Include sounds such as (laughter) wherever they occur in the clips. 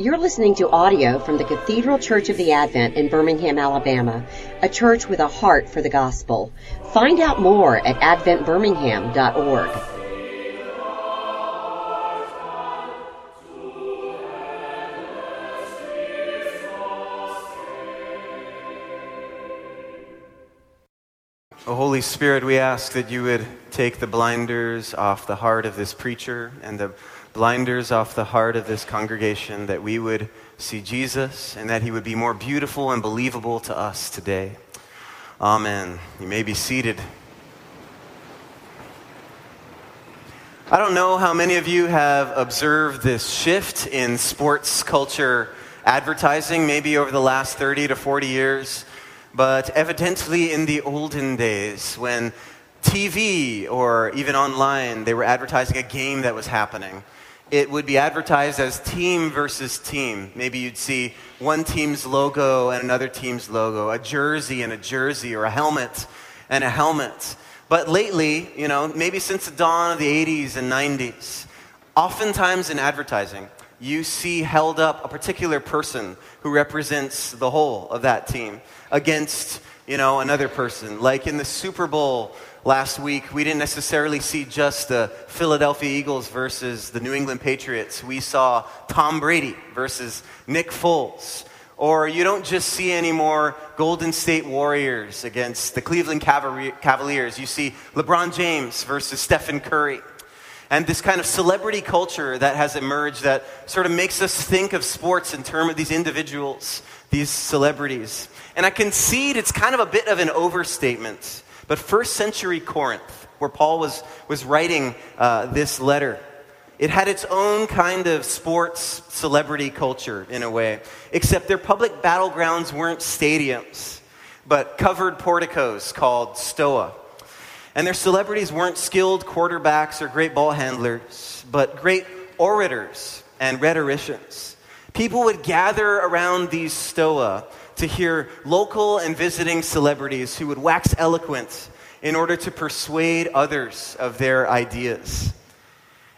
You're listening to audio from the Cathedral Church of the Advent in Birmingham, Alabama, a church with a heart for the gospel. Find out more at adventbirmingham.org. Oh, Holy Spirit, we ask that you would take the blinders off the heart of this preacher and the blinders off the heart of this congregation, that we would see Jesus and that he would be more beautiful and believable to us today. Amen. You may be seated. I don't know how many of you have observed this shift in sports culture advertising, maybe over the last 30 to 40 years, but evidently in the olden days when TV or even online, they were advertising a game that was happening it would be advertised as team versus team. Maybe you'd see one team's logo and another team's logo, a jersey and a jersey, or a helmet and a helmet. But lately, you know, maybe since the dawn of the 80s and 90s, oftentimes in advertising, you see held up a particular person who represents the whole of that team against, you know, another person. Like in the Super Bowl last week, we didn't necessarily see just the Philadelphia Eagles versus the New England Patriots. We saw Tom Brady versus Nick Foles. Or you don't just see any more Golden State Warriors against the Cleveland Cavaliers. You see LeBron James versus Stephen Curry. And this kind of celebrity culture that has emerged that sort of makes us think of sports in terms of these individuals, these celebrities. And I concede it's kind of a bit of an overstatement but first century Corinth, where Paul was, was writing uh, this letter, it had its own kind of sports celebrity culture in a way, except their public battlegrounds weren't stadiums, but covered porticos called stoa. And their celebrities weren't skilled quarterbacks or great ball handlers, but great orators and rhetoricians. People would gather around these stoa to hear local and visiting celebrities who would wax eloquent in order to persuade others of their ideas.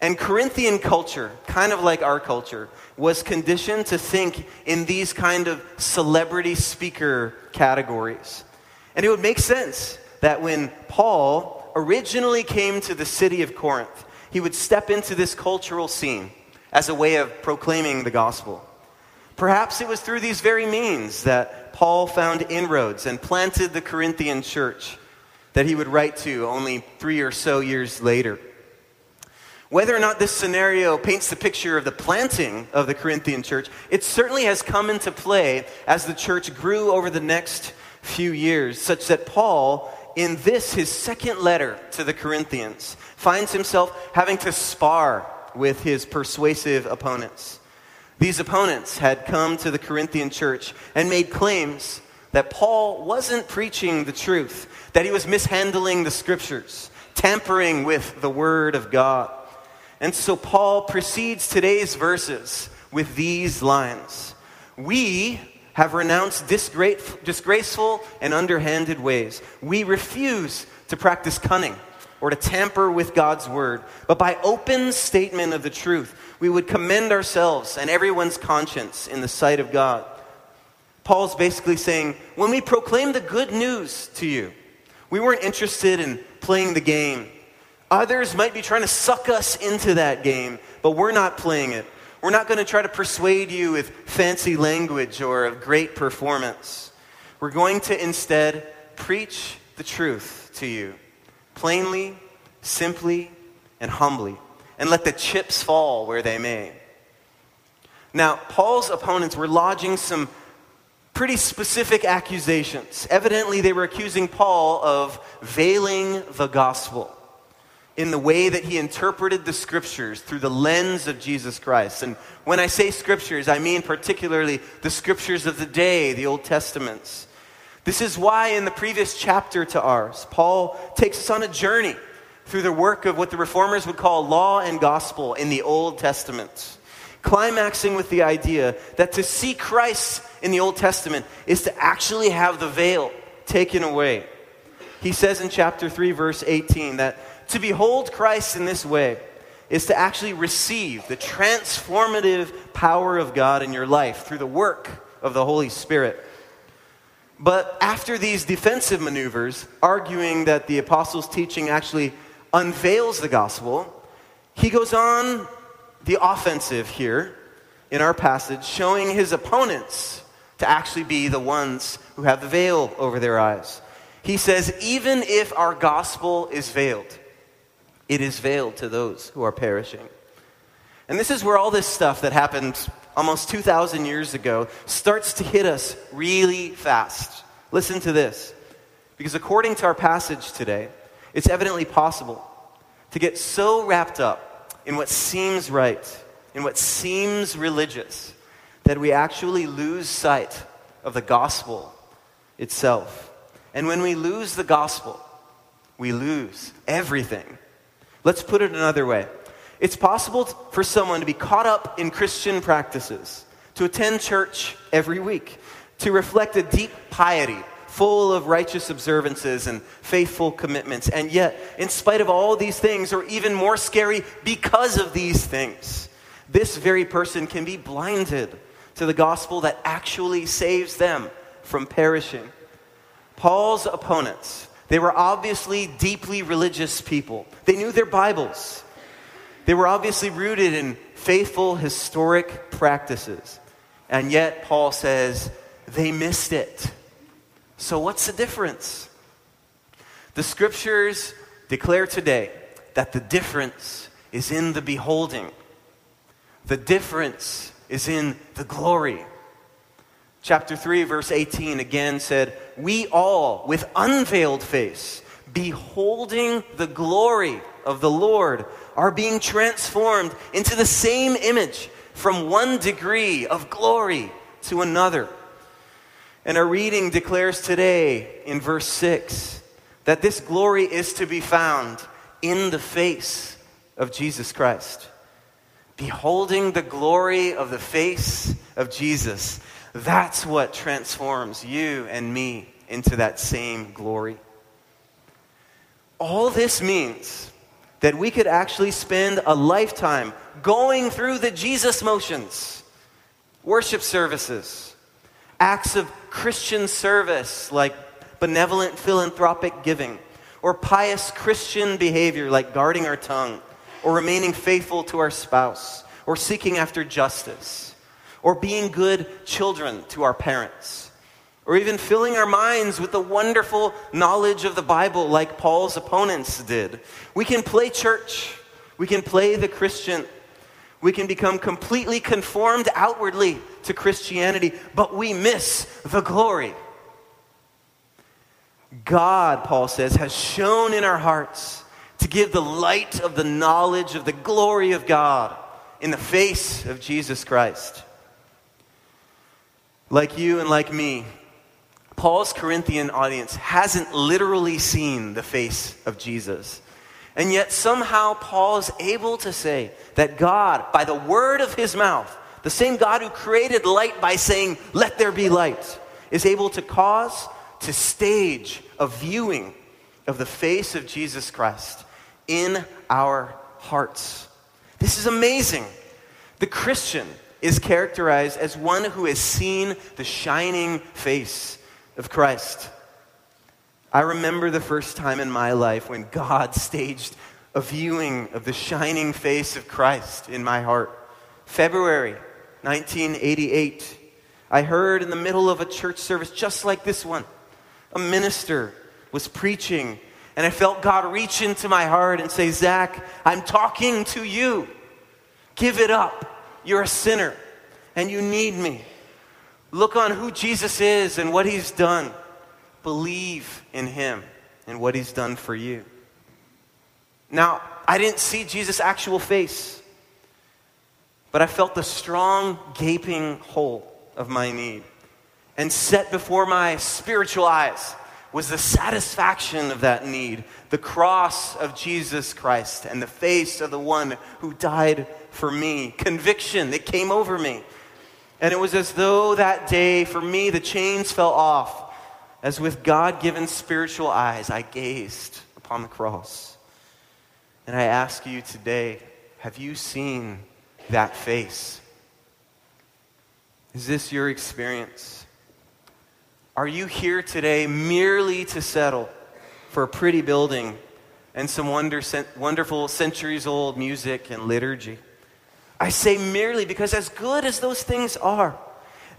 And Corinthian culture, kind of like our culture, was conditioned to think in these kind of celebrity speaker categories. And it would make sense that when Paul originally came to the city of Corinth, he would step into this cultural scene as a way of proclaiming the gospel. Perhaps it was through these very means that Paul found inroads and planted the Corinthian church that he would write to only three or so years later. Whether or not this scenario paints the picture of the planting of the Corinthian church, it certainly has come into play as the church grew over the next few years, such that Paul, in this, his second letter to the Corinthians, finds himself having to spar with his persuasive opponents. These opponents had come to the Corinthian church and made claims that Paul wasn't preaching the truth, that he was mishandling the scriptures, tampering with the word of God. And so Paul precedes today's verses with these lines We have renounced disgraceful and underhanded ways. We refuse to practice cunning or to tamper with God's word, but by open statement of the truth, we would commend ourselves and everyone's conscience in the sight of God. Paul's basically saying, when we proclaim the good news to you, we weren't interested in playing the game. Others might be trying to suck us into that game, but we're not playing it. We're not going to try to persuade you with fancy language or a great performance. We're going to instead preach the truth to you plainly, simply, and humbly, and let the chips fall where they may. Now, Paul's opponents were lodging some pretty specific accusations. Evidently, they were accusing Paul of veiling the gospel in the way that he interpreted the scriptures through the lens of Jesus Christ. And when I say scriptures, I mean particularly the scriptures of the day, the Old Testaments. This is why, in the previous chapter to ours, Paul takes us on a journey through the work of what the reformers would call law and gospel in the Old Testament, climaxing with the idea that to see Christ in the Old Testament is to actually have the veil taken away. He says in chapter 3, verse 18, that to behold Christ in this way is to actually receive the transformative power of God in your life through the work of the Holy Spirit. But after these defensive maneuvers, arguing that the apostles' teaching actually unveils the gospel, he goes on the offensive here in our passage, showing his opponents to actually be the ones who have the veil over their eyes. He says, even if our gospel is veiled, it is veiled to those who are perishing. And this is where all this stuff that happened almost 2,000 years ago starts to hit us really fast. Listen to this. Because according to our passage today, it's evidently possible to get so wrapped up in what seems right, in what seems religious, that we actually lose sight of the gospel itself. And when we lose the gospel, we lose everything. Let's put it another way. It's possible for someone to be caught up in Christian practices, to attend church every week, to reflect a deep piety full of righteous observances and faithful commitments. And yet, in spite of all these things, or even more scary, because of these things, this very person can be blinded to the gospel that actually saves them from perishing. Paul's opponents, they were obviously deeply religious people. They knew their Bibles. They were obviously rooted in faithful historic practices. And yet, Paul says, they missed it. So, what's the difference? The scriptures declare today that the difference is in the beholding, the difference is in the glory. Chapter 3, verse 18 again said, We all, with unveiled face, beholding the glory of the Lord, are being transformed into the same image from one degree of glory to another. And our reading declares today in verse 6 that this glory is to be found in the face of Jesus Christ. Beholding the glory of the face of Jesus, that's what transforms you and me into that same glory. All this means that we could actually spend a lifetime going through the Jesus motions, worship services, acts of Christian service like benevolent philanthropic giving, or pious Christian behavior like guarding our tongue, or remaining faithful to our spouse, or seeking after justice, or being good children to our parents, or even filling our minds with the wonderful knowledge of the Bible like Paul's opponents did. We can play church, we can play the Christian we can become completely conformed outwardly to Christianity, but we miss the glory. God, Paul says, has shone in our hearts to give the light of the knowledge of the glory of God in the face of Jesus Christ. Like you and like me, Paul's Corinthian audience hasn't literally seen the face of Jesus. And yet, somehow, Paul is able to say that God, by the word of his mouth, the same God who created light by saying, Let there be light, is able to cause, to stage a viewing of the face of Jesus Christ in our hearts. This is amazing. The Christian is characterized as one who has seen the shining face of Christ. I remember the first time in my life when God staged a viewing of the shining face of Christ in my heart. February 1988. I heard in the middle of a church service just like this one, a minister was preaching, and I felt God reach into my heart and say, Zach, I'm talking to you. Give it up. You're a sinner, and you need me. Look on who Jesus is and what he's done believe in him and what he's done for you. Now, I didn't see Jesus' actual face, but I felt the strong, gaping hole of my need. And set before my spiritual eyes was the satisfaction of that need the cross of Jesus Christ and the face of the one who died for me. Conviction that came over me. And it was as though that day, for me, the chains fell off as with God given spiritual eyes, I gazed upon the cross. And I ask you today have you seen that face? Is this your experience? Are you here today merely to settle for a pretty building and some wonder, wonderful centuries old music and liturgy? I say merely because, as good as those things are,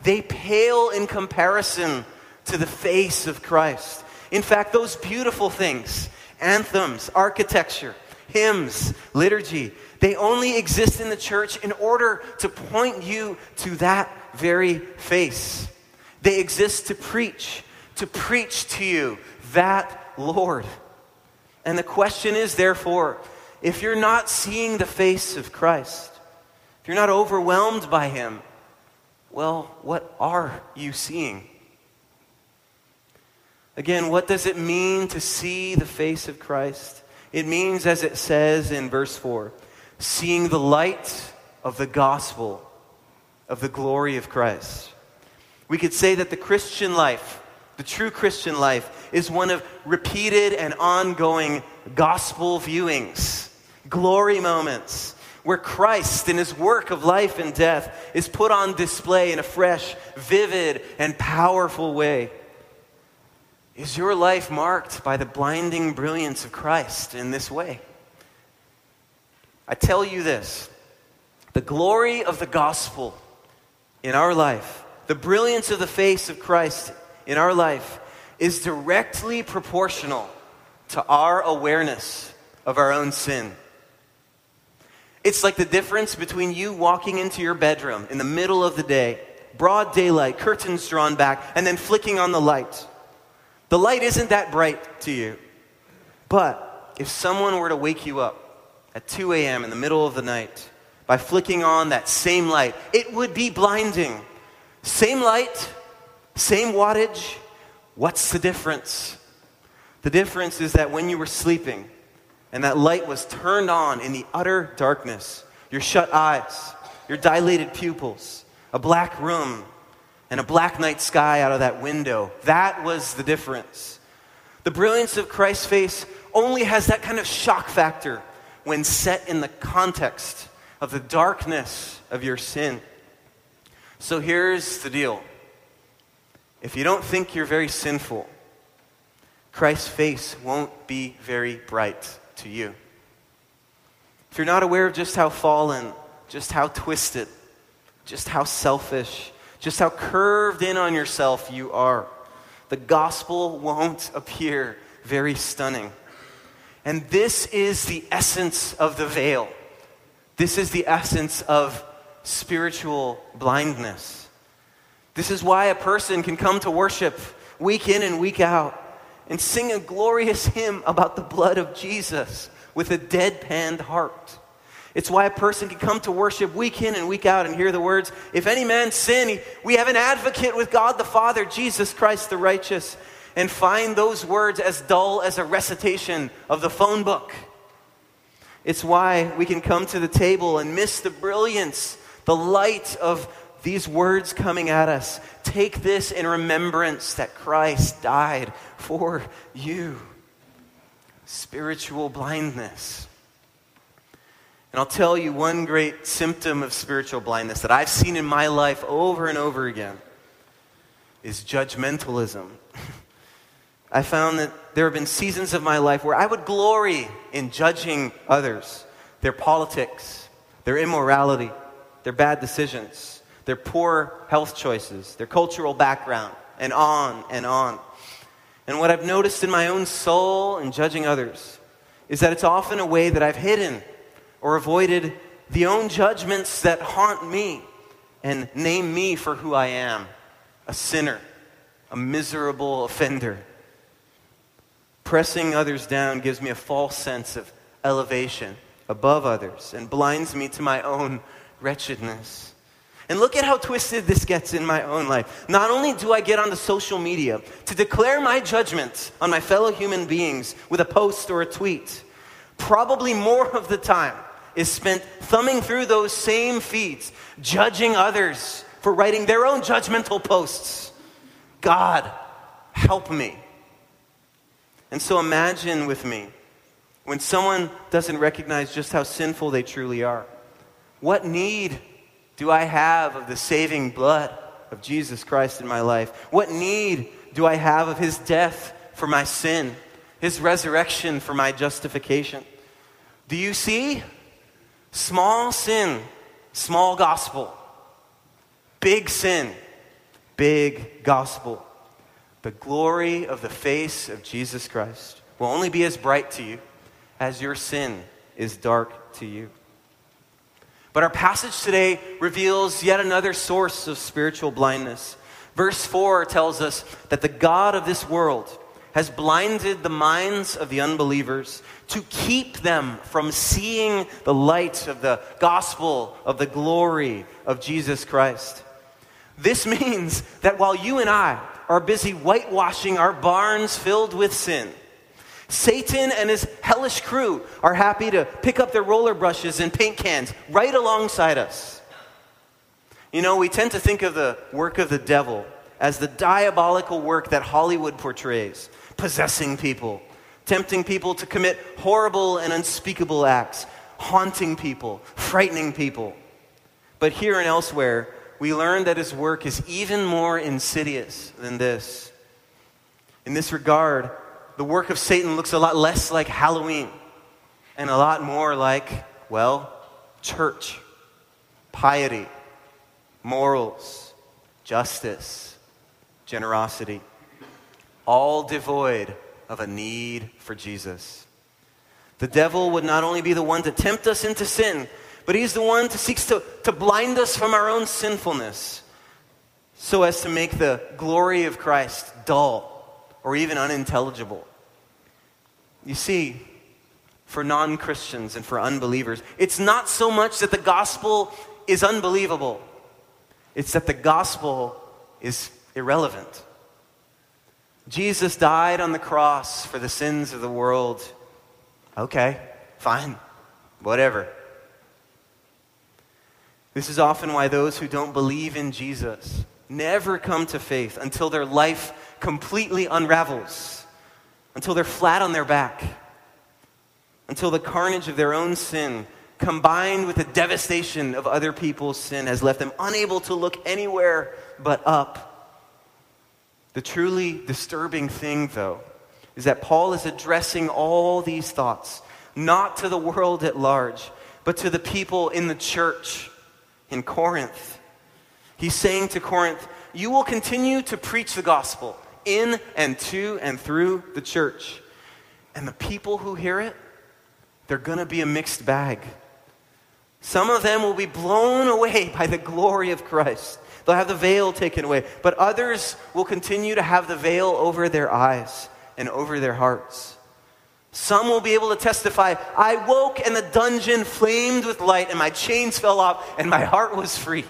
they pale in comparison to the face of Christ. In fact, those beautiful things, anthems, architecture, hymns, liturgy, they only exist in the church in order to point you to that very face. They exist to preach, to preach to you that Lord. And the question is, therefore, if you're not seeing the face of Christ, if you're not overwhelmed by him, well, what are you seeing? Again, what does it mean to see the face of Christ? It means, as it says in verse 4, seeing the light of the gospel of the glory of Christ. We could say that the Christian life, the true Christian life, is one of repeated and ongoing gospel viewings, glory moments, where Christ in his work of life and death is put on display in a fresh, vivid, and powerful way. Is your life marked by the blinding brilliance of Christ in this way? I tell you this the glory of the gospel in our life, the brilliance of the face of Christ in our life, is directly proportional to our awareness of our own sin. It's like the difference between you walking into your bedroom in the middle of the day, broad daylight, curtains drawn back, and then flicking on the light. The light isn't that bright to you. But if someone were to wake you up at 2 a.m. in the middle of the night by flicking on that same light, it would be blinding. Same light, same wattage. What's the difference? The difference is that when you were sleeping and that light was turned on in the utter darkness, your shut eyes, your dilated pupils, a black room, and a black night sky out of that window. That was the difference. The brilliance of Christ's face only has that kind of shock factor when set in the context of the darkness of your sin. So here's the deal if you don't think you're very sinful, Christ's face won't be very bright to you. If you're not aware of just how fallen, just how twisted, just how selfish, just how curved in on yourself you are, the gospel won't appear very stunning. And this is the essence of the veil. This is the essence of spiritual blindness. This is why a person can come to worship week in and week out and sing a glorious hymn about the blood of Jesus with a deadpanned heart. It's why a person can come to worship week in and week out and hear the words, If any man sin, we have an advocate with God the Father, Jesus Christ the righteous, and find those words as dull as a recitation of the phone book. It's why we can come to the table and miss the brilliance, the light of these words coming at us. Take this in remembrance that Christ died for you. Spiritual blindness. And I'll tell you one great symptom of spiritual blindness that I've seen in my life over and over again is judgmentalism. (laughs) I found that there have been seasons of my life where I would glory in judging others, their politics, their immorality, their bad decisions, their poor health choices, their cultural background, and on and on. And what I've noticed in my own soul in judging others is that it's often a way that I've hidden or avoided the own judgments that haunt me and name me for who I am a sinner, a miserable offender. Pressing others down gives me a false sense of elevation above others and blinds me to my own wretchedness. And look at how twisted this gets in my own life. Not only do I get onto social media to declare my judgment on my fellow human beings with a post or a tweet, probably more of the time is spent thumbing through those same feeds, judging others for writing their own judgmental posts. God, help me. And so imagine with me when someone doesn't recognize just how sinful they truly are? What need do I have of the saving blood of Jesus Christ in my life? What need do I have of his death for my sin, his resurrection for my justification? Do you see? Small sin, small gospel. Big sin, big gospel. The glory of the face of Jesus Christ will only be as bright to you as your sin is dark to you. But our passage today reveals yet another source of spiritual blindness. Verse 4 tells us that the God of this world has blinded the minds of the unbelievers to keep them from seeing the light of the gospel of the glory of Jesus Christ. This means that while you and I are busy whitewashing our barns filled with sin, Satan and his hellish crew are happy to pick up their roller brushes and paint cans right alongside us. You know, we tend to think of the work of the devil as the diabolical work that Hollywood portrays, possessing people, tempting people to commit horrible and unspeakable acts, haunting people, frightening people. But here and elsewhere, we learn that his work is even more insidious than this. In this regard, the work of Satan looks a lot less like Halloween and a lot more like, well, church, piety, morals, justice, generosity, all devoid of a need for Jesus. The devil would not only be the one to tempt us into sin, but he's the one who seeks to, to blind us from our own sinfulness so as to make the glory of Christ dull or even unintelligible. You see, for non Christians and for unbelievers, it's not so much that the gospel is unbelievable, it's that the gospel is irrelevant. Jesus died on the cross for the sins of the world. Okay, fine, whatever. This is often why those who don't believe in Jesus never come to faith until their life completely unravels until they're flat on their back, until the carnage of their own sin combined with the devastation of other people's sin has left them unable to look anywhere but up. The truly disturbing thing, though, is that Paul is addressing all these thoughts, not to the world at large, but to the people in the church in Corinth. He's saying to Corinth, You will continue to preach the gospel in and to and through the church. And the people who hear it, they're going to be a mixed bag. Some of them will be blown away by the glory of Christ. They'll have the veil taken away. But others will continue to have the veil over their eyes and over their hearts. Some will be able to testify, I woke and the dungeon flamed with light and my chains fell off and my heart was free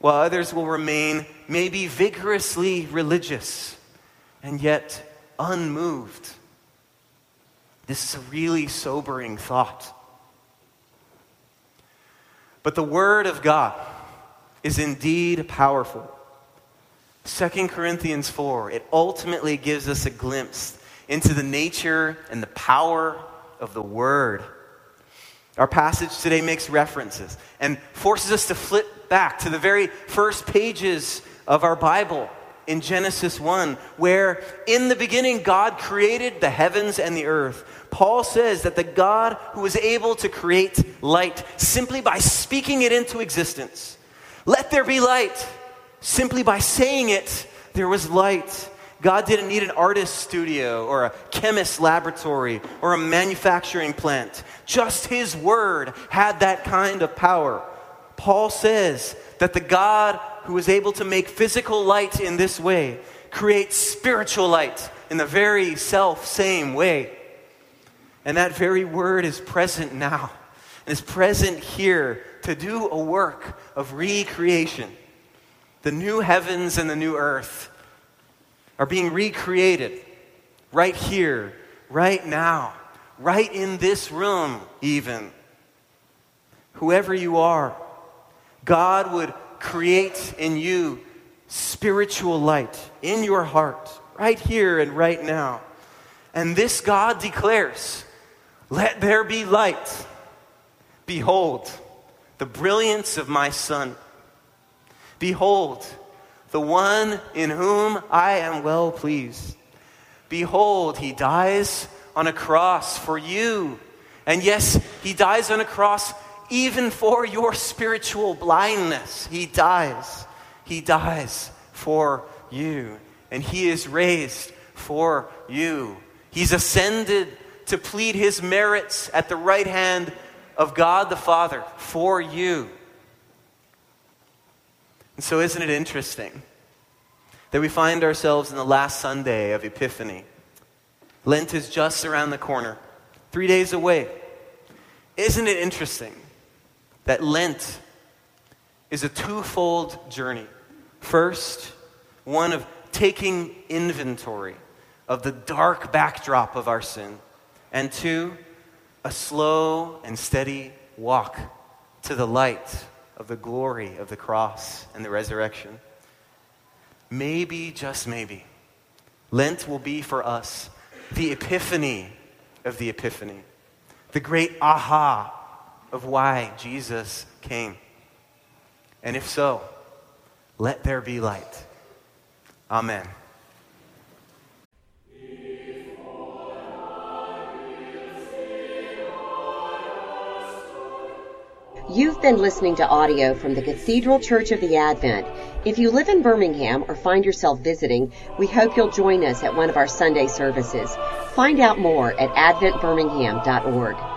while others will remain maybe vigorously religious and yet unmoved. This is a really sobering thought. But the Word of God is indeed powerful. 2 Corinthians 4, it ultimately gives us a glimpse into the nature and the power of the Word. Our passage today makes references and forces us to flip back to the very first pages of our Bible in Genesis 1, where in the beginning God created the heavens and the earth. Paul says that the God who was able to create light simply by speaking it into existence, let there be light, simply by saying it, there was light. God didn't need an artist's studio or a chemist's laboratory or a manufacturing plant. Just His Word had that kind of power. Paul says that the God who is able to make physical light in this way creates spiritual light in the very self same way. And that very word is present now and is present here to do a work of recreation. The new heavens and the new earth are being recreated right here, right now, right in this room, even. Whoever you are, God would create in you spiritual light in your heart, right here and right now. And this God declares Let there be light. Behold, the brilliance of my Son. Behold, the one in whom I am well pleased. Behold, he dies on a cross for you. And yes, he dies on a cross even for your spiritual blindness. He dies. He dies for you. And he is raised for you. He's ascended to plead his merits at the right hand of God the Father for you. And so, isn't it interesting that we find ourselves in the last Sunday of Epiphany? Lent is just around the corner, three days away. Isn't it interesting that Lent is a twofold journey? First, one of taking inventory of the dark backdrop of our sin, and two, a slow and steady walk to the light of the glory of the cross and the resurrection. Maybe, just maybe, Lent will be for us the epiphany of the epiphany, the great aha of why Jesus came. And if so, let there be light. Amen. You've been listening to audio from the Cathedral Church of the Advent. If you live in Birmingham or find yourself visiting, we hope you'll join us at one of our Sunday services. Find out more at adventbirmingham.org.